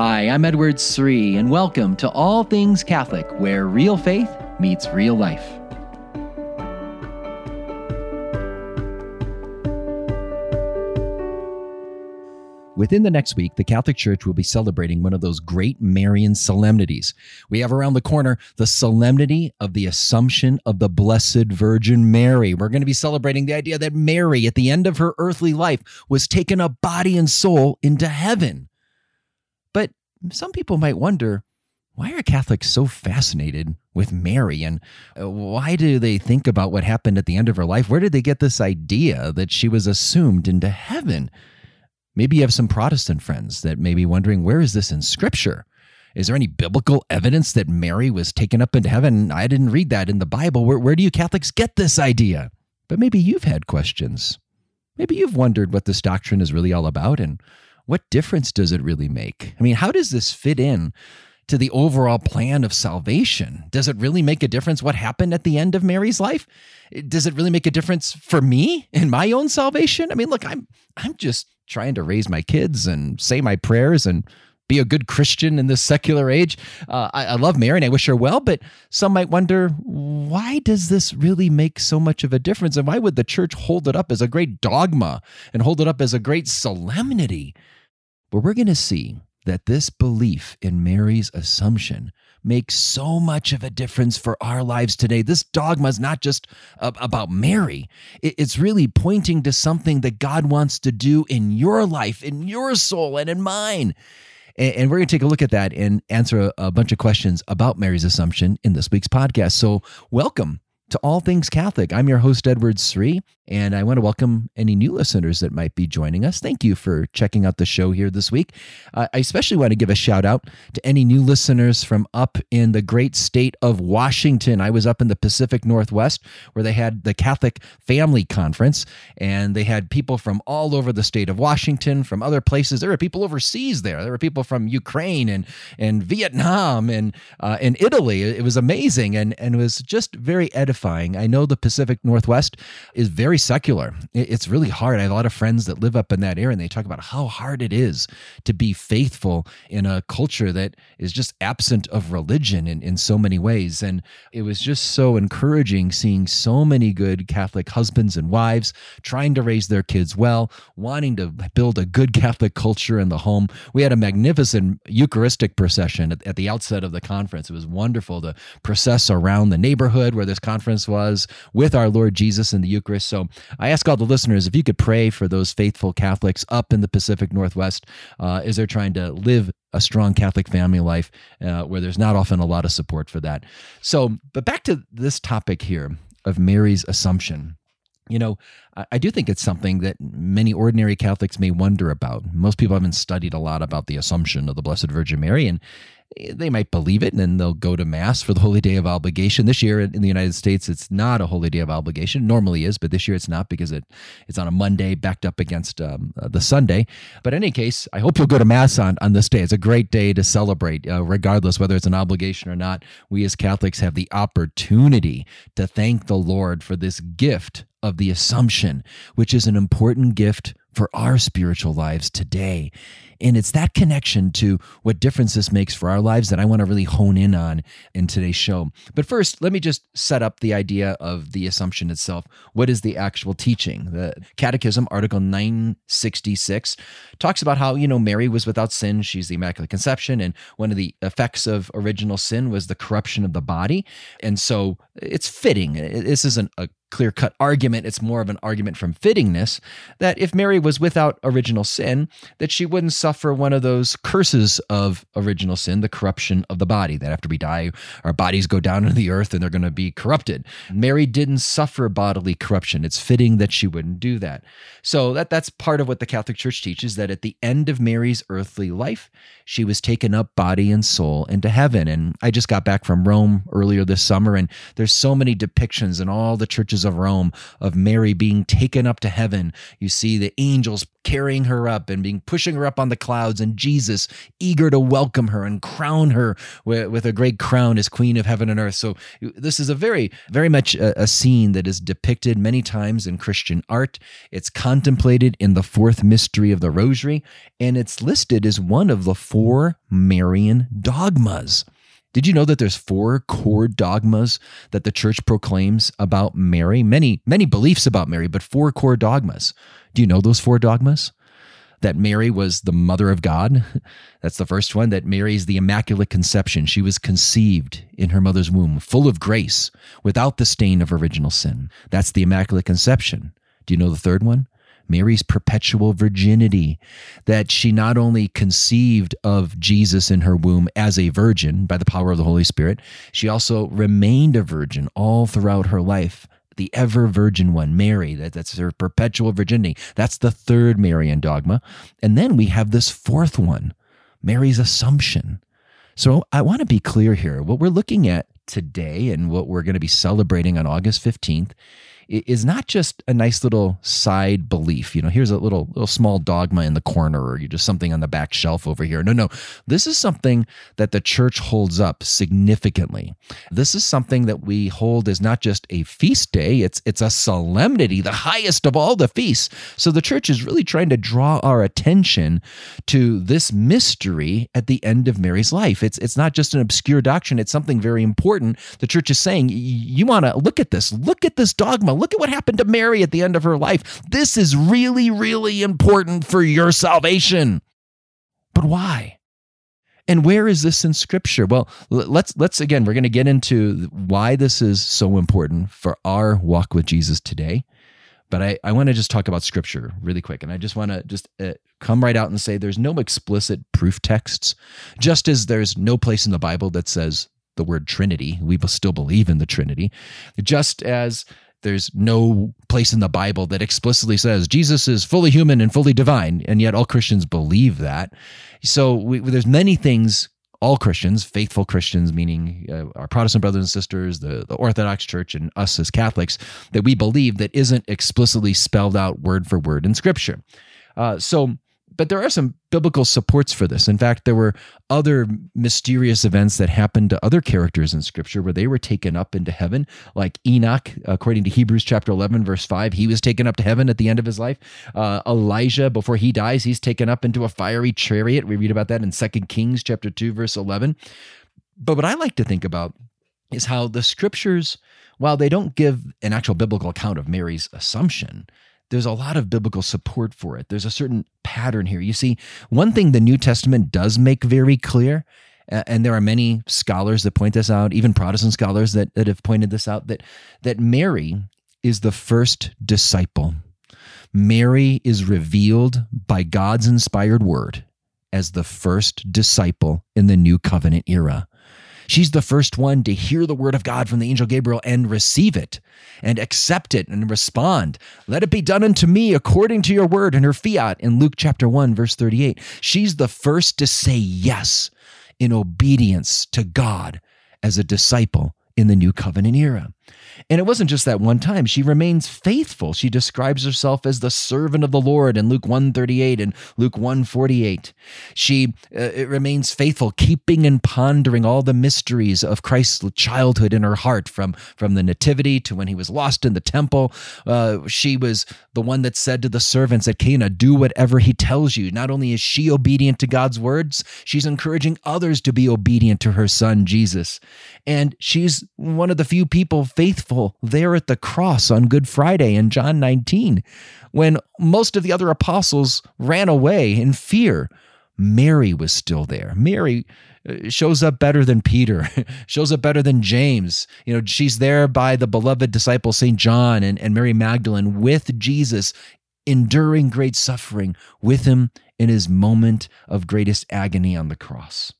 Hi, I'm Edward Sri, and welcome to All Things Catholic, where real faith meets real life. Within the next week, the Catholic Church will be celebrating one of those great Marian solemnities. We have around the corner the solemnity of the Assumption of the Blessed Virgin Mary. We're going to be celebrating the idea that Mary, at the end of her earthly life, was taken up body and soul into heaven. Some people might wonder why are Catholics so fascinated with Mary and uh, why do they think about what happened at the end of her life? Where did they get this idea that she was assumed into heaven? Maybe you have some Protestant friends that may be wondering where is this in Scripture? Is there any biblical evidence that Mary was taken up into heaven? I didn't read that in the Bible. Where, where do you Catholics get this idea? But maybe you've had questions. Maybe you've wondered what this doctrine is really all about and what difference does it really make? I mean, how does this fit in to the overall plan of salvation? Does it really make a difference what happened at the end of Mary's life? Does it really make a difference for me in my own salvation? I mean, look, I'm I'm just trying to raise my kids and say my prayers and be a good Christian in this secular age. Uh, I, I, love Mary and I wish her well, but some might wonder why does this really make so much of a difference? And why would the church hold it up as a great dogma and hold it up as a great solemnity? But we're going to see that this belief in Mary's assumption makes so much of a difference for our lives today. This dogma is not just about Mary, it's really pointing to something that God wants to do in your life, in your soul, and in mine. And we're going to take a look at that and answer a bunch of questions about Mary's Assumption in this week's podcast. So, welcome to All Things Catholic. I'm your host, Edward Sri, and I want to welcome any new listeners that might be joining us. Thank you for checking out the show here this week. Uh, I especially want to give a shout out to any new listeners from up in the great state of Washington. I was up in the Pacific Northwest where they had the Catholic Family Conference, and they had people from all over the state of Washington, from other places. There were people overseas there. There were people from Ukraine and, and Vietnam and, uh, and Italy. It was amazing and, and it was just very edifying. I know the Pacific Northwest is very secular. It's really hard. I have a lot of friends that live up in that area and they talk about how hard it is to be faithful in a culture that is just absent of religion in, in so many ways. And it was just so encouraging seeing so many good Catholic husbands and wives trying to raise their kids well, wanting to build a good Catholic culture in the home. We had a magnificent Eucharistic procession at, at the outset of the conference. It was wonderful to process around the neighborhood where this conference was with our Lord Jesus in the Eucharist. So I ask all the listeners if you could pray for those faithful Catholics up in the Pacific Northwest uh, as they're trying to live a strong Catholic family life uh, where there's not often a lot of support for that. So, but back to this topic here of Mary's Assumption. You know, I do think it's something that many ordinary Catholics may wonder about. Most people haven't studied a lot about the Assumption of the Blessed Virgin Mary, and they might believe it and then they'll go to mass for the holy day of obligation. This year in the united states it's not a holy day of obligation. Normally is but this year it's not because it it's on a monday backed up against um, uh, the sunday. But in any case i hope you'll go to mass on, on this day. It's a great day to celebrate uh, regardless whether it's an obligation or not. We as catholics have the opportunity to thank the lord for this gift of the Assumption, which is an important gift for our spiritual lives today. And it's that connection to what difference this makes for our lives that I want to really hone in on in today's show. But first, let me just set up the idea of the Assumption itself. What is the actual teaching? The Catechism, Article 966, talks about how, you know, Mary was without sin. She's the Immaculate Conception. And one of the effects of original sin was the corruption of the body. And so it's fitting. This isn't a clear cut argument. It's more of an argument from fittingness that if Mary was without original sin, that she wouldn't suffer one of those curses of original sin, the corruption of the body, that after we die, our bodies go down into the earth and they're going to be corrupted. Mary didn't suffer bodily corruption. It's fitting that she wouldn't do that. So that, that's part of what the Catholic Church teaches that at the end of Mary's earthly life, she was taken up body and soul into heaven. And I just got back from Rome earlier this summer, and there's so many depictions in all the churches churches of Rome of Mary being taken up to heaven. You see the angels carrying her up and being pushing her up on the clouds, and Jesus eager to welcome her and crown her with, with a great crown as Queen of Heaven and Earth. So this is a very, very much a, a scene that is depicted many times in Christian art. It's contemplated in the fourth mystery of the Rosary, and it's listed as one of the four Marian dogmas. Did you know that there's four core dogmas that the church proclaims about Mary? Many, many beliefs about Mary, but four core dogmas. Do you know those four dogmas? That Mary was the mother of God. That's the first one. That Mary is the Immaculate Conception. She was conceived in her mother's womb, full of grace, without the stain of original sin. That's the Immaculate Conception. Do you know the third one? Mary's perpetual virginity, that she not only conceived of Jesus in her womb as a virgin by the power of the Holy Spirit, she also remained a virgin all throughout her life. The ever virgin one, Mary, that, that's her perpetual virginity. That's the third Marian dogma. And then we have this fourth one, Mary's Assumption. So I want to be clear here. What we're looking at today and what we're going to be celebrating on August 15th is not just a nice little side belief. You know, here's a little little small dogma in the corner, or just something on the back shelf over here. No, no, this is something that the church holds up significantly. This is something that we hold as not just a feast day; it's it's a solemnity, the highest of all the feasts. So the church is really trying to draw our attention to this mystery at the end of Mary's life. It's it's not just an obscure doctrine; it's something very important. The church is saying you want to look at this, look at this dogma Look at what happened to Mary at the end of her life. This is really, really important for your salvation. But why? And where is this in scripture? Well, let's let's again, we're going to get into why this is so important for our walk with Jesus today. But I, I want to just talk about scripture really quick. And I just want to just uh, come right out and say there's no explicit proof texts, just as there's no place in the Bible that says the word Trinity. We still believe in the Trinity. Just as there's no place in the Bible that explicitly says Jesus is fully human and fully divine, and yet all Christians believe that. So we, there's many things all Christians, faithful Christians, meaning uh, our Protestant brothers and sisters, the, the Orthodox Church, and us as Catholics, that we believe that isn't explicitly spelled out word for word in Scripture. Uh, so but there are some biblical supports for this. In fact, there were other mysterious events that happened to other characters in Scripture where they were taken up into heaven, like Enoch, according to Hebrews chapter 11, verse 5. He was taken up to heaven at the end of his life. Uh, Elijah, before he dies, he's taken up into a fiery chariot. We read about that in 2 Kings chapter 2, verse 11. But what I like to think about is how the Scriptures, while they don't give an actual biblical account of Mary's assumption, there's a lot of biblical support for it. There's a certain pattern here. You see, one thing the New Testament does make very clear, and there are many scholars that point this out, even Protestant scholars that, that have pointed this out, that, that Mary is the first disciple. Mary is revealed by God's inspired word as the first disciple in the new covenant era. She's the first one to hear the word of God from the angel Gabriel and receive it and accept it and respond. Let it be done unto me according to your word and her fiat in Luke chapter 1, verse 38. She's the first to say yes in obedience to God as a disciple in the new covenant era. And it wasn't just that one time. She remains faithful. She describes herself as the servant of the Lord in Luke 138 and Luke 148. She uh, remains faithful, keeping and pondering all the mysteries of Christ's childhood in her heart from, from the nativity to when he was lost in the temple. Uh, she was the one that said to the servants at Cana, do whatever he tells you. Not only is she obedient to God's words, she's encouraging others to be obedient to her son, Jesus. And she's one of the few people faithful there at the cross on Good Friday in John 19 when most of the other apostles ran away in fear. Mary was still there. Mary uh, shows up better than Peter, shows up better than James. You know, she's there by the beloved disciple St. John and, and Mary Magdalene with Jesus, enduring great suffering with him in his moment of greatest agony on the cross.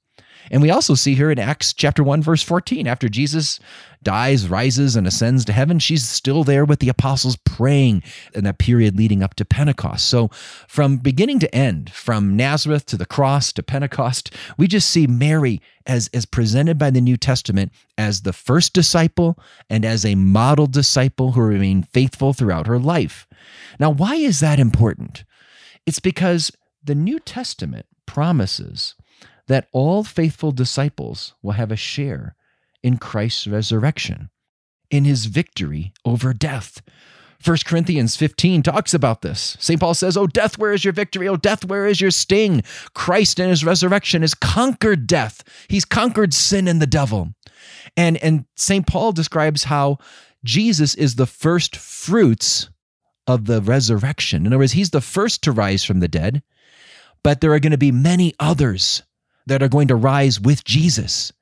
And we also see her in Acts chapter 1, verse 14. After Jesus dies, rises, and ascends to heaven, she's still there with the apostles praying in that period leading up to Pentecost. So, from beginning to end, from Nazareth to the cross to Pentecost, we just see Mary as, as presented by the New Testament as the first disciple and as a model disciple who remained faithful throughout her life. Now, why is that important? It's because the New Testament promises that all faithful disciples will have a share in Christ's resurrection, in his victory over death. 1 Corinthians 15 talks about this. St. Paul says, Oh, death, where is your victory? Oh, death, where is your sting? Christ in his resurrection has conquered death. He's conquered sin and the devil. And, and St. Paul describes how Jesus is the first fruits of the resurrection. In other words, he's the first to rise from the dead, but there are going to be many others that are going to rise with Jesus.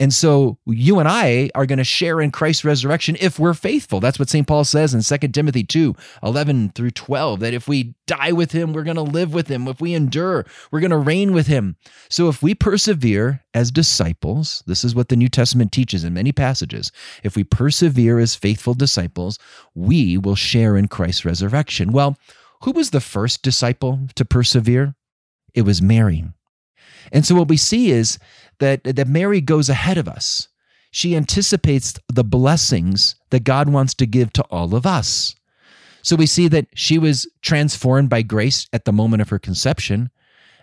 And so you and I are going to share in Christ's resurrection if we're faithful. That's what St. Paul says in 2 Timothy 2 11 through 12, that if we die with him, we're going to live with him. If we endure, we're going to reign with him. So if we persevere as disciples, this is what the New Testament teaches in many passages. If we persevere as faithful disciples, we will share in Christ's resurrection. Well, who was the first disciple to persevere? It was Mary. And so what we see is that, that Mary goes ahead of us. She anticipates the blessings that God wants to give to all of us. So we see that she was transformed by grace at the moment of her conception.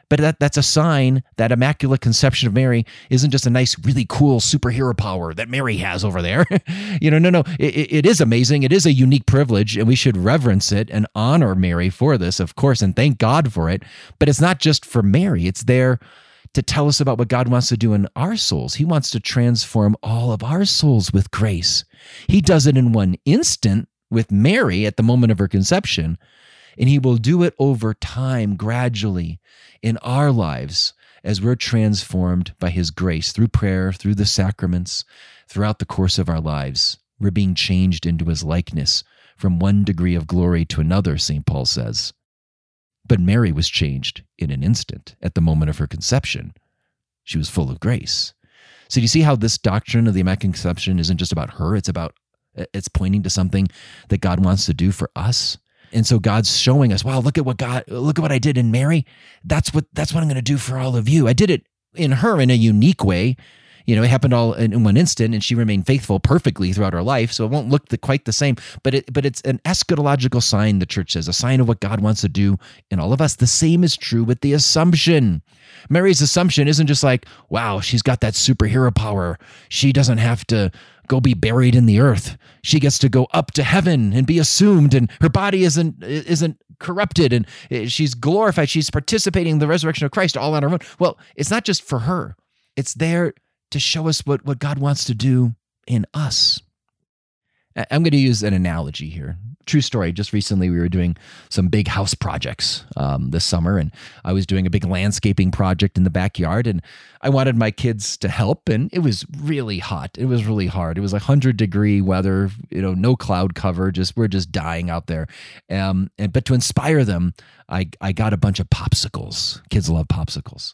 But that, that's a sign that Immaculate Conception of Mary isn't just a nice, really cool superhero power that Mary has over there. you know, no, no, it, it is amazing. It is a unique privilege, and we should reverence it and honor Mary for this, of course, and thank God for it. But it's not just for Mary, it's there to tell us about what God wants to do in our souls. He wants to transform all of our souls with grace. He does it in one instant with Mary at the moment of her conception, and He will do it over time, gradually, in our lives as we're transformed by His grace through prayer, through the sacraments, throughout the course of our lives. We're being changed into His likeness from one degree of glory to another, St. Paul says. But Mary was changed in an instant at the moment of her conception. She was full of grace. So do you see how this doctrine of the Immaculate Conception isn't just about her, it's about it's pointing to something that God wants to do for us. And so God's showing us, wow, look at what God look at what I did in Mary. That's what that's what I'm going to do for all of you. I did it in her in a unique way you know, it happened all in, one instant, and she remained faithful perfectly throughout her life. So it won't look the, quite the same, but it but it's an eschatological sign. The church says a sign of what God wants to do in all of us. The same is true with the Assumption. Mary's Assumption isn't just like, wow, she's got that superhero power. She doesn't have to go be buried in the earth. She gets to go up to heaven and be assumed, and her body isn't isn't corrupted, and eh, she's glorified. She's participating in the resurrection of Christ all on her own. Well, it's not just for her. It's there to show us what, what God wants to do in us. I'm going to use an analogy here. True story. Just recently, we were doing some big house projects um, this summer, and I was doing a big landscaping project in the backyard, and I wanted my kids to help. And it was really hot. It was really hard. It was like hundred degree weather. You know, no cloud cover. Just we're just dying out there. Um, and but to inspire them, I I got a bunch of popsicles. Kids love popsicles.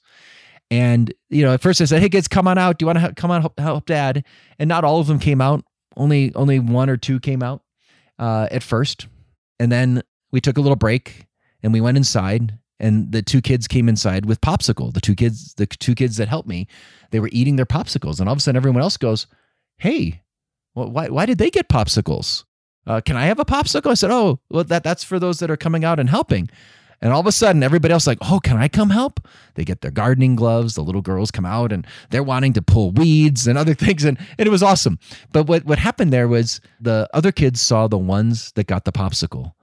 And you know, at first I said, "Hey kids, come on out. Do you want to come on help, help dad?" And not all of them came out. Only only one or two came out uh, at first. And then we took a little break and we went inside. And the two kids came inside with popsicle. The two kids, the two kids that helped me, they were eating their popsicles. And all of a sudden, everyone else goes, "Hey, well, why why did they get popsicles? Uh, can I have a popsicle?" I said, "Oh, well, that that's for those that are coming out and helping." And all of a sudden, everybody else like, oh, can I come help? They get their gardening gloves. The little girls come out and they're wanting to pull weeds and other things, and, and it was awesome. But what what happened there was the other kids saw the ones that got the popsicle,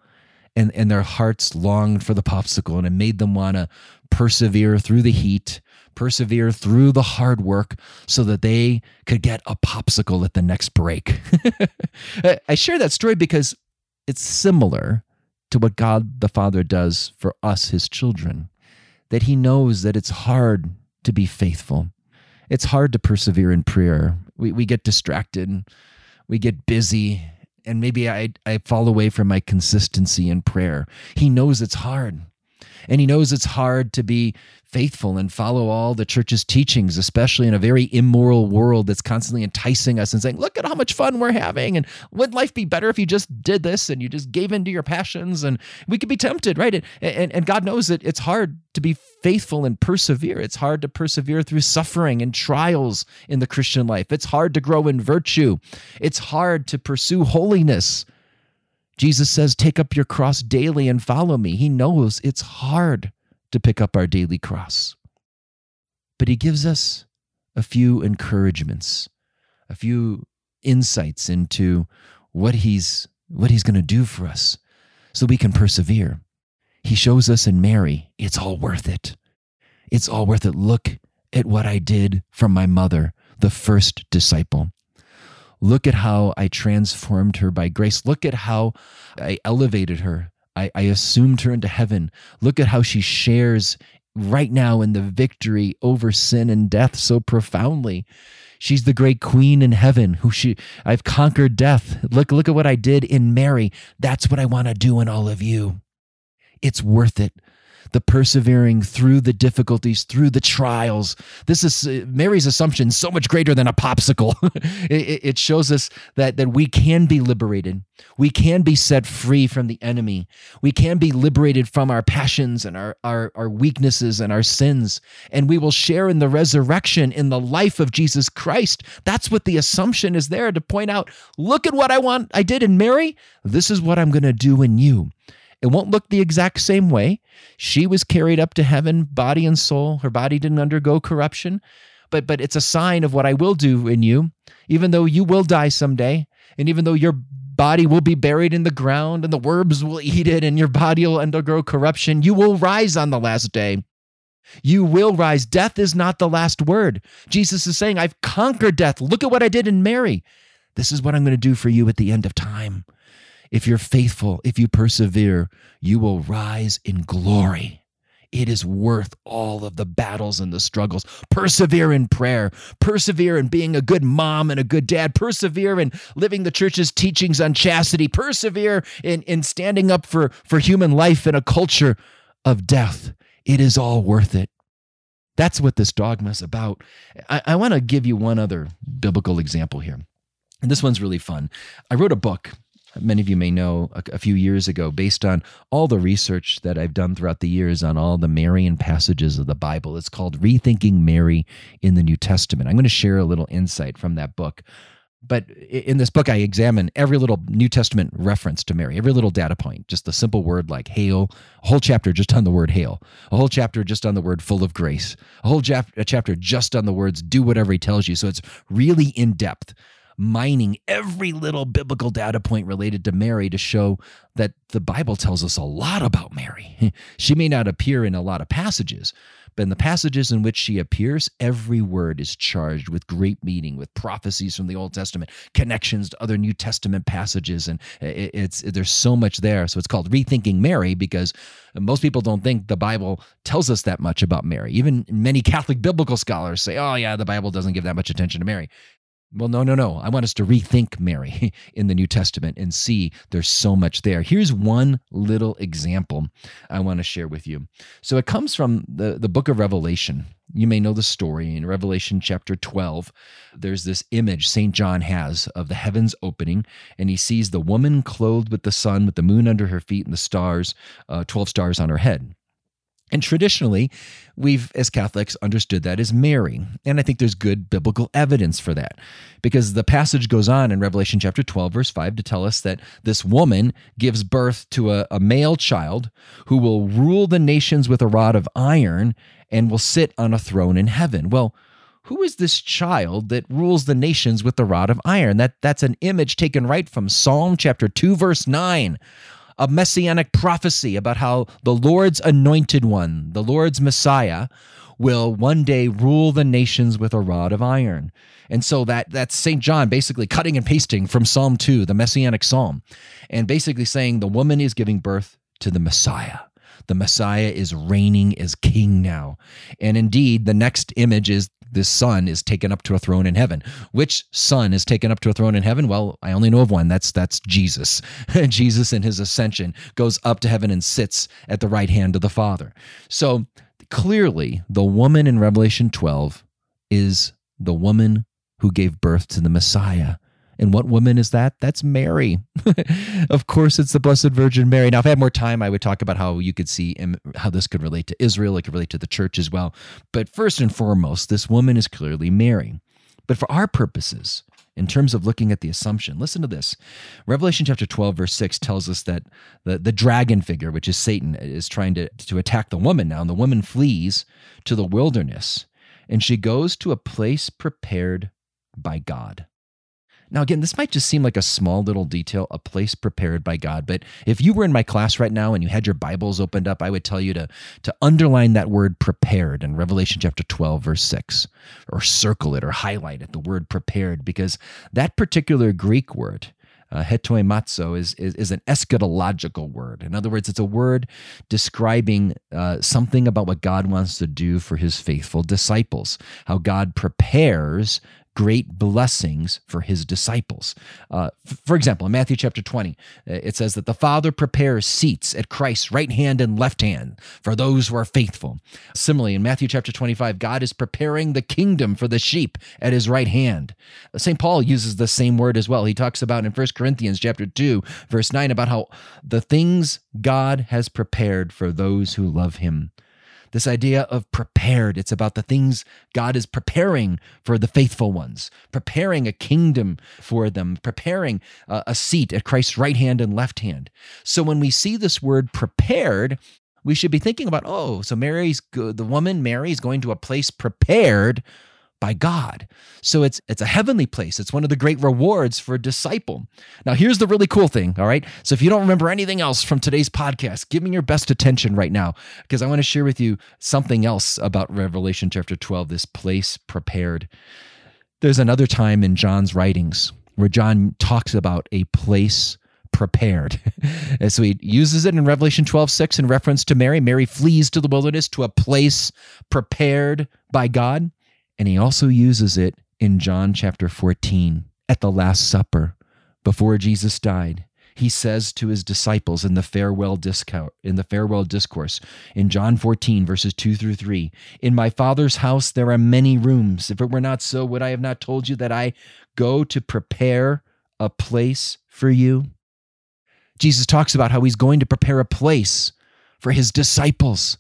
and and their hearts longed for the popsicle, and it made them want to persevere through the heat, persevere through the hard work, so that they could get a popsicle at the next break. I share that story because it's similar to what God the Father does for us, his children. That he knows that it's hard to be faithful. It's hard to persevere in prayer. We, we get distracted, we get busy, and maybe I, I fall away from my consistency in prayer. He knows it's hard. And he knows it's hard to be faithful and follow all the church's teachings, especially in a very immoral world that's constantly enticing us and saying, look at how much fun we're having. And wouldn't life be better if you just did this and you just gave into your passions? And we could be tempted, right? And, and, and God knows that it's hard to be faithful and persevere. It's hard to persevere through suffering and trials in the Christian life. It's hard to grow in virtue. It's hard to pursue holiness. Jesus says, Take up your cross daily and follow me. He knows it's hard to pick up our daily cross. But he gives us a few encouragements, a few insights into what he's what he's going to do for us so we can persevere. He shows us in Mary, it's all worth it. It's all worth it. Look at what I did from my mother, the first disciple. Look at how I transformed her by grace. Look at how I elevated her I, I assumed her into heaven. Look at how she shares right now in the victory over sin and death so profoundly. She's the great queen in heaven who she I've conquered death. Look look at what I did in Mary. That's what I want to do in all of you. It's worth it the persevering through the difficulties, through the trials. This is uh, Mary's assumption so much greater than a popsicle. it, it shows us that, that we can be liberated. We can be set free from the enemy. We can be liberated from our passions and our, our, our weaknesses and our sins. And we will share in the resurrection in the life of Jesus Christ. That's what the assumption is there to point out look at what I want I did in Mary. This is what I'm going to do in you. It won't look the exact same way. She was carried up to heaven, body and soul. Her body didn't undergo corruption, but but it's a sign of what I will do in you, even though you will die someday, and even though your body will be buried in the ground and the worms will eat it and your body will undergo corruption, you will rise on the last day. You will rise. Death is not the last word. Jesus is saying, I've conquered death. Look at what I did in Mary. This is what I'm going to do for you at the end of time. If you're faithful, if you persevere, you will rise in glory. It is worth all of the battles and the struggles. Persevere in prayer. Persevere in being a good mom and a good dad. Persevere in living the church's teachings on chastity. Persevere in, in standing up for, for human life in a culture of death. It is all worth it. That's what this dogma is about. I, I want to give you one other biblical example here. And this one's really fun. I wrote a book many of you may know a, a, few years ago, based on all the research that I've done throughout the years on all the Marian passages of the Bible. It's called Rethinking Mary in the New Testament. I'm going to share a little insight from that book. But in this book, I examine every little New Testament reference to Mary, every little data point, just a simple word like hail, a whole chapter just on the word hail, a whole chapter just on the word full of grace, a whole chapter just on the words do whatever he tells you. So it's really in depth mining every little biblical data point related to Mary to show that the Bible tells us a lot about Mary. she may not appear in a lot of passages, but in the passages in which she appears, every word is charged with great meaning, with prophecies from the Old Testament, connections to other New Testament passages, and it's there's so much there. So it's called rethinking Mary because most people don't think the Bible tells us that much about Mary. Even many Catholic biblical scholars say, "Oh yeah, the Bible doesn't give that much attention to Mary." Well, no, no, no. I want us to rethink Mary in the New Testament and see there's so much there. Here's one little example I want to share with you. So it comes from the, the book of Revelation. You may know the story. In Revelation chapter 12, there's this image St. John has of the heavens opening, and he sees the woman clothed with the sun, with the moon under her feet, and the stars, uh, 12 stars on her head. And traditionally, we've, as Catholics, understood that as Mary. And I think there's good biblical evidence for that because the passage goes on in Revelation chapter 12, verse 5, to tell us that this woman gives birth to a, a male child who will rule the nations with a rod of iron and will sit on a throne in heaven. Well, who is this child that rules the nations with the rod of iron? That that's an image taken right from Psalm chapter 2 verse 9 a messianic prophecy about how the Lord's anointed one, the Lord's Messiah, will one day rule the nations with a rod of iron. And so that that's St. John basically cutting and pasting from Psalm 2, the messianic psalm, and basically saying the woman is giving birth to the Messiah. The Messiah is reigning as king now. And indeed, the next image is this son is taken up to a throne in heaven. Which son is taken up to a throne in heaven? Well, I only know of one. That's that's Jesus. Jesus in his ascension goes up to heaven and sits at the right hand of the Father. So clearly, the woman in Revelation 12 is the woman who gave birth to the Messiah. And what woman is that? That's Mary. of course, it's the Blessed Virgin Mary. Now, if I had more time, I would talk about how you could see how this could relate to Israel, it could relate to the church as well. But first and foremost, this woman is clearly Mary. But for our purposes, in terms of looking at the assumption, listen to this. Revelation chapter 12, verse 6 tells us that the, the dragon figure, which is Satan, is trying to, to attack the woman now. And the woman flees to the wilderness and she goes to a place prepared by God. Now, again, this might just seem like a small little detail, a place prepared by God. But if you were in my class right now and you had your Bibles opened up, I would tell you to, to underline that word prepared in Revelation chapter 12, verse 6, or circle it or highlight it, the word prepared, because that particular Greek word, uh, hetoimazo is, is, is an eschatological word. In other words, it's a word describing uh, something about what God wants to do for his faithful disciples, how God prepares great blessings for his disciples. Uh, for example, in Matthew chapter 20, uh, it says that the Father prepares seats at Christ's right hand and left hand for those who are faithful. Similarly, in Matthew chapter 25, God is preparing the kingdom for the sheep at his right hand. St. Paul uses the same word as well. He talks about in 1 Corinthians chapter 2, verse 9, about how the things God has prepared for those who love him this idea of prepared. It's about the things God is preparing for the faithful ones, preparing a kingdom for them, preparing a, seat at Christ's right hand and left hand. So when we see this word prepared, we should be thinking about, oh, so Mary's good. The woman Mary is going to a place prepared by God. So it's it's a heavenly place. It's one of the great rewards for a disciple. Now here's the really cool thing, all right? So if you don't remember anything else from today's podcast, give me your best attention right now because I want to share with you something else about Revelation chapter 12, this place prepared. There's another time in John's writings where John talks about a place prepared. and so he uses it in Revelation 12, 6 in reference to Mary. Mary flees to the wilderness to a place prepared by God. And he also uses it in John chapter 14 at the Last Supper before Jesus died. He says to his disciples in the farewell discourse, in the farewell discourse in John 14 verses 2 through 3, "In my Father's house there are many rooms. If it were not so, would I have not told you that I go to prepare a place for you?" Jesus talks about how he's going to prepare a place for his disciples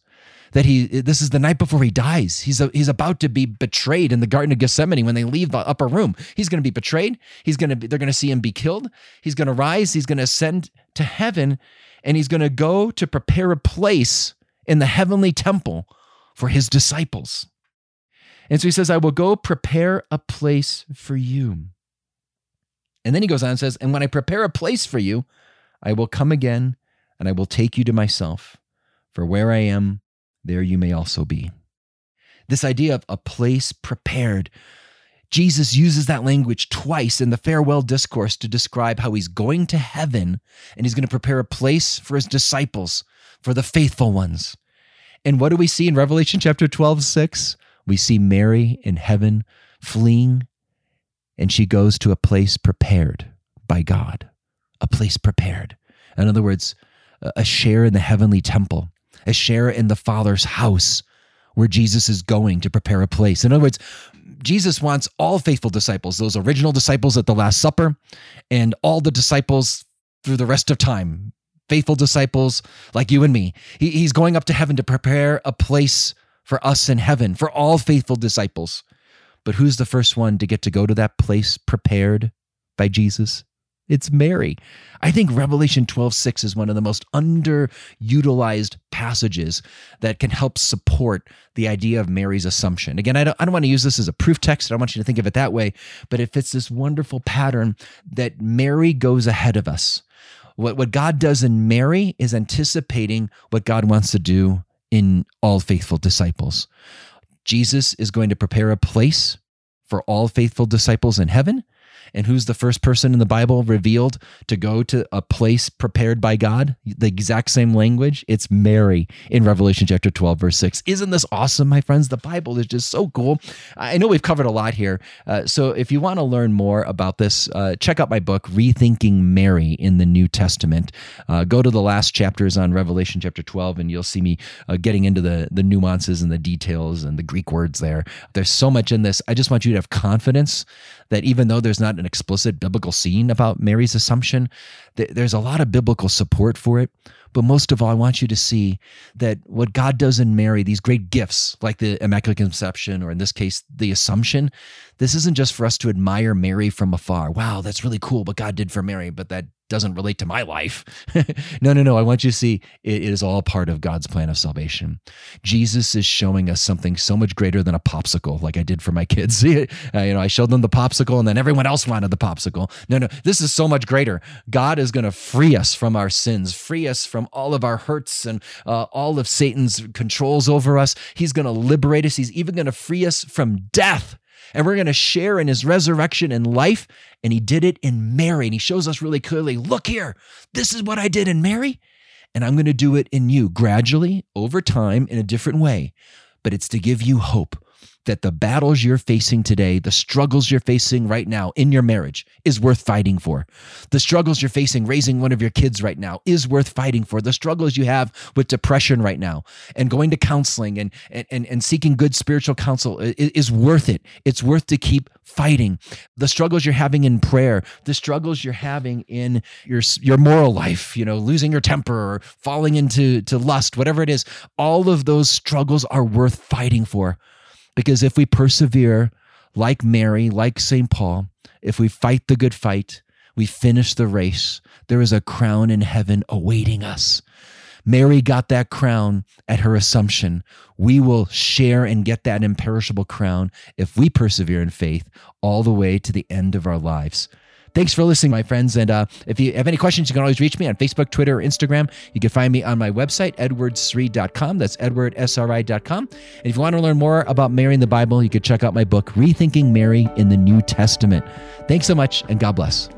that he this is the night before he dies. He's a, he's about to be betrayed in the Garden of Gethsemane when they leave the upper room. He's going to be betrayed. He's going to be, they're going to see him be killed. He's going to rise. He's going to ascend to heaven, and he's going to go to prepare a place in the heavenly temple for his disciples. And so he says, "I will go prepare a place for you." And then he goes on and says, "And when I prepare a place for you, I will come again, and I will take you to myself, for where I am." There you may also be. This idea of a place prepared. Jesus uses that language twice in the farewell discourse to describe how he's going to heaven and he's going to prepare a place for his disciples, for the faithful ones. And what do we see in Revelation chapter 12, 6? We see Mary in heaven fleeing, and she goes to a place prepared by God, a place prepared. In other words, a share in the heavenly temple a share in the Father's house where Jesus is going to prepare a place. In other words, Jesus wants all faithful disciples, those original disciples at the Last Supper, and all the disciples through the rest of time, faithful disciples like you and me. He, he's going up to heaven to prepare a place for us in heaven, for all faithful disciples. But who's the first one to get to go to that place prepared by Jesus? It's Mary. I think Revelation 12 6 is one of the most underutilized passages that can help support the idea of Mary's assumption. Again, I don't, I don't want to use this as a proof text. I don't want you to think of it that way, but it fits this wonderful pattern that Mary goes ahead of us. What, what God does in Mary is anticipating what God wants to do in all faithful disciples. Jesus is going to prepare a place for all faithful disciples in heaven And who's the first person in the Bible revealed to go to a place prepared by God? The exact same language. It's Mary in Revelation chapter 12, verse 6. Isn't this awesome, my friends? The Bible is just so cool. I know we've covered a lot here. Uh, so if you want to learn more about this, uh, check out my book, Rethinking Mary in the New Testament. Uh, go to the last chapters on Revelation chapter 12, and you'll see me uh, getting into the, the nuances and the details and the Greek words there. There's so much in this. I just want you to have confidence that even though there's not an explicit biblical scene about Mary's assumption, there's a lot of biblical support for it. But most of all, I want you to see that what God does in Mary, these great gifts like the Immaculate Conception, or in this case, the Assumption, this isn't just for us to admire Mary from afar. Wow, that's really cool what God did for Mary, but that doesn't relate to my life. no, no, no. I want you to see it is all part of God's plan of salvation. Jesus is showing us something so much greater than a popsicle, like I did for my kids. uh, you know, I showed them the popsicle, and then everyone else wanted the popsicle. No, no, this is so much greater. God is going to free us from our sins, free us from all of our hurts and uh, all of Satan's controls over us. He's going to liberate us. He's even going to free us from death and we're going to share in his resurrection and life. And he did it in Mary. And he shows us really clearly look here, this is what I did in Mary. And I'm going to do it in you gradually over time in a different way. But it's to give you hope that the battles you're facing today, the struggles you're facing right now in your marriage is worth fighting for. The struggles you're facing raising one of your kids right now is worth fighting for. The struggles you have with depression right now and going to counseling and and and seeking good spiritual counsel is worth it. It's worth to keep fighting. The struggles you're having in prayer, the struggles you're having in your your moral life, you know, losing your temper or falling into to lust, whatever it is, all of those struggles are worth fighting for. Because if we persevere, like Mary, like St. Paul, if we fight the good fight, we finish the race, there is a crown in heaven awaiting us. Mary got that crown at her assumption. We will share and get that imperishable crown if we persevere in faith all the way to the end of our lives. Thanks for listening, my friends. And uh, if you have any questions, you can always reach me on Facebook, Twitter, or Instagram. You can find me on my website, edwardsri.com. That's edwardsri.com. And if you want to learn more about Mary in the Bible, you can check out my book, Rethinking Mary in the New Testament. Thanks so much, and God bless.